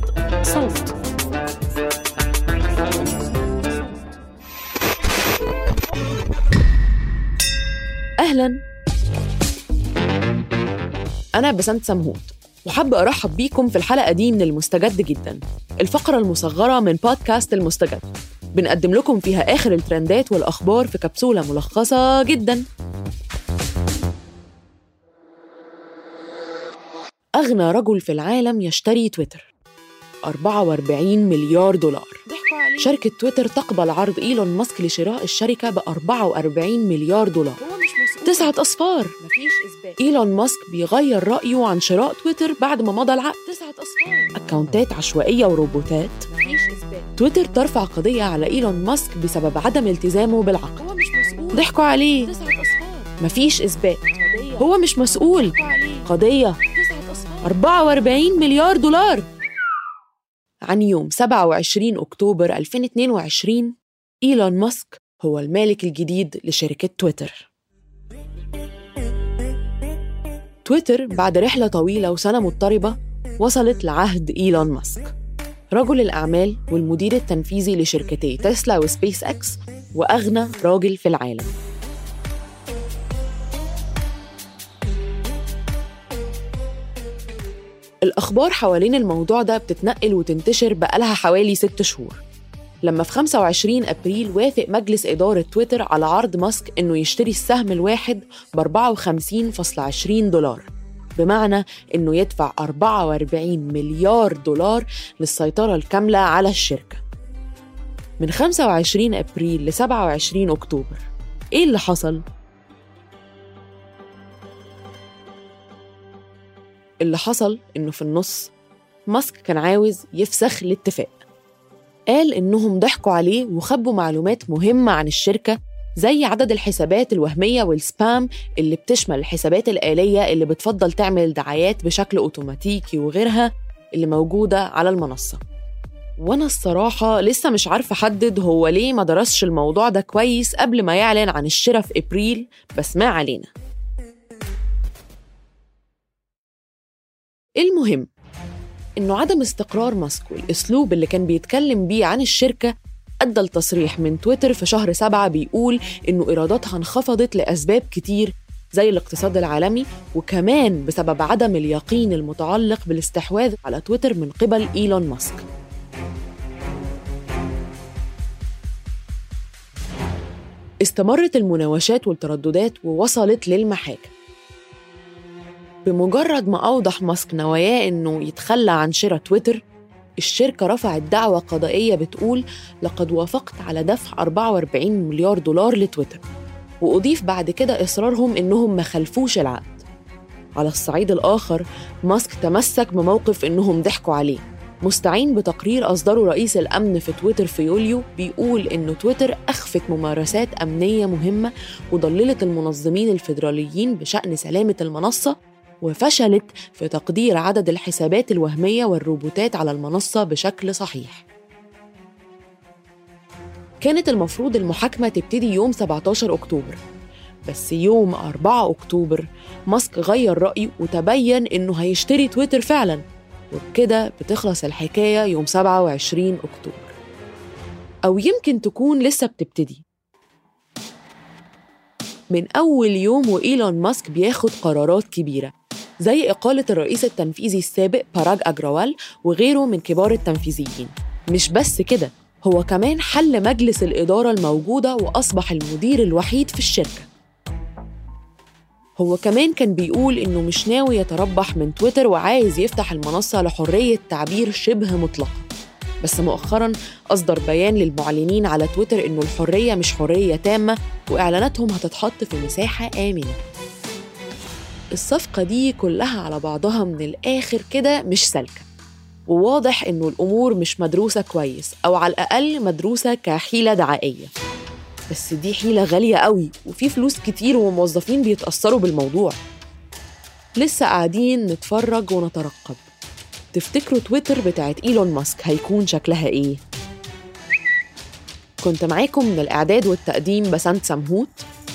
بودكاست صوت. أهلا. أنا بسنت سمهوت. وحابة أرحب بيكم في الحلقة دي من المستجد جدا. الفقرة المصغرة من بودكاست المستجد. بنقدم لكم فيها آخر الترندات والأخبار في كبسولة ملخصة جدا. أغنى رجل في العالم يشتري تويتر. 44 مليار دولار. شركة تويتر تقبل عرض إيلون ماسك لشراء الشركة ب 44 مليار دولار. تسعة أصفار إيلون ماسك بيغير رأيه عن شراء تويتر بعد ما مضى العقد. تسعة أصفار أكاونتات عشوائية وروبوتات. تويتر ترفع قضية على إيلون ماسك بسبب عدم التزامه بالعقد. ضحكوا عليه. مفيش إثبات. هو مش مسؤول. قضية. 44 مليار دولار. عن يوم 27 أكتوبر 2022 إيلون ماسك هو المالك الجديد لشركة تويتر. تويتر بعد رحلة طويلة وسنة مضطربة وصلت لعهد إيلون ماسك رجل الأعمال والمدير التنفيذي لشركتي تسلا وسبيس أكس وأغنى راجل في العالم. الأخبار حوالين الموضوع ده بتتنقل وتنتشر بقالها حوالي ست شهور. لما في 25 أبريل وافق مجلس إدارة تويتر على عرض ماسك إنه يشتري السهم الواحد ب 54.20 دولار. بمعنى إنه يدفع 44 مليار دولار للسيطرة الكاملة على الشركة. من 25 أبريل ل 27 أكتوبر. إيه اللي حصل؟ اللي حصل إنه في النص ماسك كان عاوز يفسخ الاتفاق. قال إنهم ضحكوا عليه وخبوا معلومات مهمة عن الشركة زي عدد الحسابات الوهمية والسبام اللي بتشمل الحسابات الآلية اللي بتفضل تعمل دعايات بشكل أوتوماتيكي وغيرها اللي موجودة على المنصة. وأنا الصراحة لسه مش عارفة أحدد هو ليه ما درسش الموضوع ده كويس قبل ما يعلن عن الشراء في إبريل بس ما علينا. المهم إنه عدم استقرار ماسك والأسلوب اللي كان بيتكلم بيه عن الشركة أدى لتصريح من تويتر في شهر سبعة بيقول إنه إيراداتها انخفضت لأسباب كتير زي الاقتصاد العالمي وكمان بسبب عدم اليقين المتعلق بالاستحواذ على تويتر من قبل إيلون ماسك. استمرت المناوشات والترددات ووصلت للمحاكم. بمجرد ما أوضح ماسك نواياه إنه يتخلى عن شراء تويتر الشركة رفعت دعوى قضائية بتقول لقد وافقت على دفع 44 مليار دولار لتويتر وأضيف بعد كده إصرارهم إنهم ما خلفوش العقد. على الصعيد الآخر ماسك تمسك بموقف إنهم ضحكوا عليه. مستعين بتقرير أصدره رئيس الأمن في تويتر في يوليو بيقول إن تويتر أخفت ممارسات أمنية مهمة وضللت المنظمين الفيدراليين بشأن سلامة المنصة وفشلت في تقدير عدد الحسابات الوهمية والروبوتات على المنصة بشكل صحيح. كانت المفروض المحاكمة تبتدي يوم 17 أكتوبر. بس يوم 4 أكتوبر ماسك غير رأيه وتبين إنه هيشتري تويتر فعلا. وبكده بتخلص الحكاية يوم 27 أكتوبر. أو يمكن تكون لسه بتبتدي. من أول يوم وإيلون ماسك بياخد قرارات كبيرة. زي إقالة الرئيس التنفيذي السابق باراج أجروال وغيره من كبار التنفيذيين. مش بس كده هو كمان حل مجلس الإدارة الموجودة وأصبح المدير الوحيد في الشركة. هو كمان كان بيقول إنه مش ناوي يتربح من تويتر وعايز يفتح المنصة لحرية تعبير شبه مطلقة. بس مؤخرا أصدر بيان للمعلنين على تويتر إنه الحرية مش حرية تامة وإعلاناتهم هتتحط في مساحة آمنة. الصفقة دي كلها على بعضها من الآخر كده مش سالكة. وواضح إنه الأمور مش مدروسة كويس أو على الأقل مدروسة كحيلة دعائية. بس دي حيلة غالية قوي وفي فلوس كتير وموظفين بيتأثروا بالموضوع. لسه قاعدين نتفرج ونترقب. تفتكروا تويتر بتاعت إيلون ماسك هيكون شكلها إيه؟ كنت معاكم من الإعداد والتقديم بسنت سمهوت.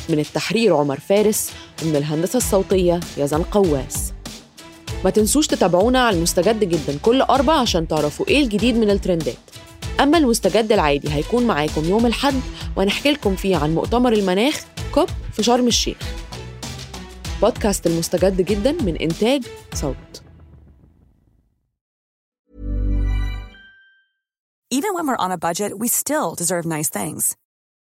من التحرير عمر فارس ومن الهندسة الصوتية يزن قواس. ما تنسوش تتابعونا على المستجد جدا كل أربع عشان تعرفوا إيه الجديد من الترندات. أما المستجد العادي هيكون معاكم يوم الحد ونحكي لكم فيه عن مؤتمر المناخ كوب في شرم الشيخ. بودكاست المستجد جدا من إنتاج صوت. Even when we're on a budget, we still deserve nice things.